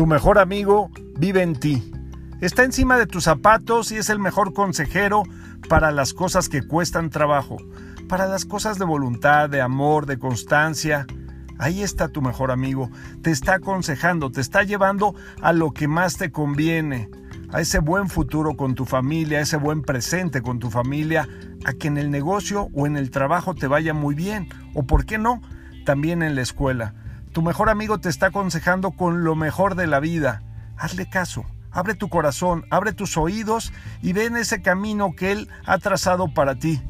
Tu mejor amigo vive en ti. Está encima de tus zapatos y es el mejor consejero para las cosas que cuestan trabajo, para las cosas de voluntad, de amor, de constancia. Ahí está tu mejor amigo. Te está aconsejando, te está llevando a lo que más te conviene, a ese buen futuro con tu familia, a ese buen presente con tu familia, a que en el negocio o en el trabajo te vaya muy bien, o por qué no, también en la escuela. Tu mejor amigo te está aconsejando con lo mejor de la vida. Hazle caso, abre tu corazón, abre tus oídos y ven ese camino que Él ha trazado para ti.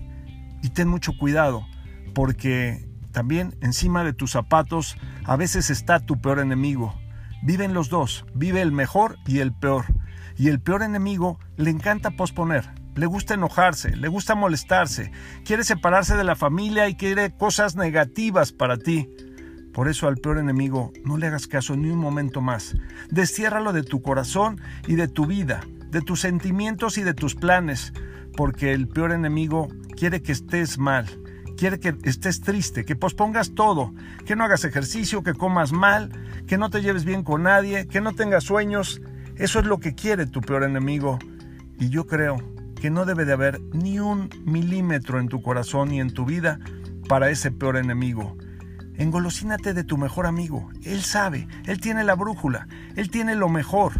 Y ten mucho cuidado, porque también encima de tus zapatos a veces está tu peor enemigo. Viven los dos, vive el mejor y el peor. Y el peor enemigo le encanta posponer, le gusta enojarse, le gusta molestarse, quiere separarse de la familia y quiere cosas negativas para ti. Por eso al peor enemigo no le hagas caso ni un momento más. Destiérralo de tu corazón y de tu vida, de tus sentimientos y de tus planes, porque el peor enemigo quiere que estés mal, quiere que estés triste, que pospongas todo, que no hagas ejercicio, que comas mal, que no te lleves bien con nadie, que no tengas sueños. Eso es lo que quiere tu peor enemigo. Y yo creo que no debe de haber ni un milímetro en tu corazón y en tu vida para ese peor enemigo. Engolosínate de tu mejor amigo. Él sabe, él tiene la brújula, él tiene lo mejor.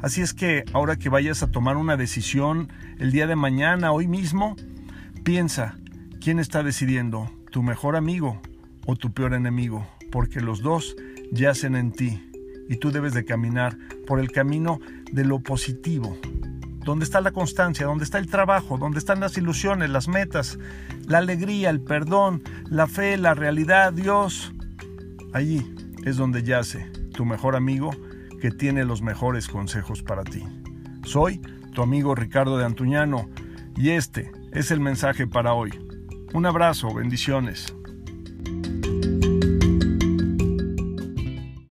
Así es que ahora que vayas a tomar una decisión el día de mañana, hoy mismo, piensa, ¿quién está decidiendo? ¿Tu mejor amigo o tu peor enemigo? Porque los dos yacen en ti y tú debes de caminar por el camino de lo positivo, donde está la constancia, donde está el trabajo, donde están las ilusiones, las metas, la alegría, el perdón, la fe, la realidad, Dios. Allí es donde yace tu mejor amigo que tiene los mejores consejos para ti. Soy tu amigo Ricardo de Antuñano y este es el mensaje para hoy. Un abrazo, bendiciones.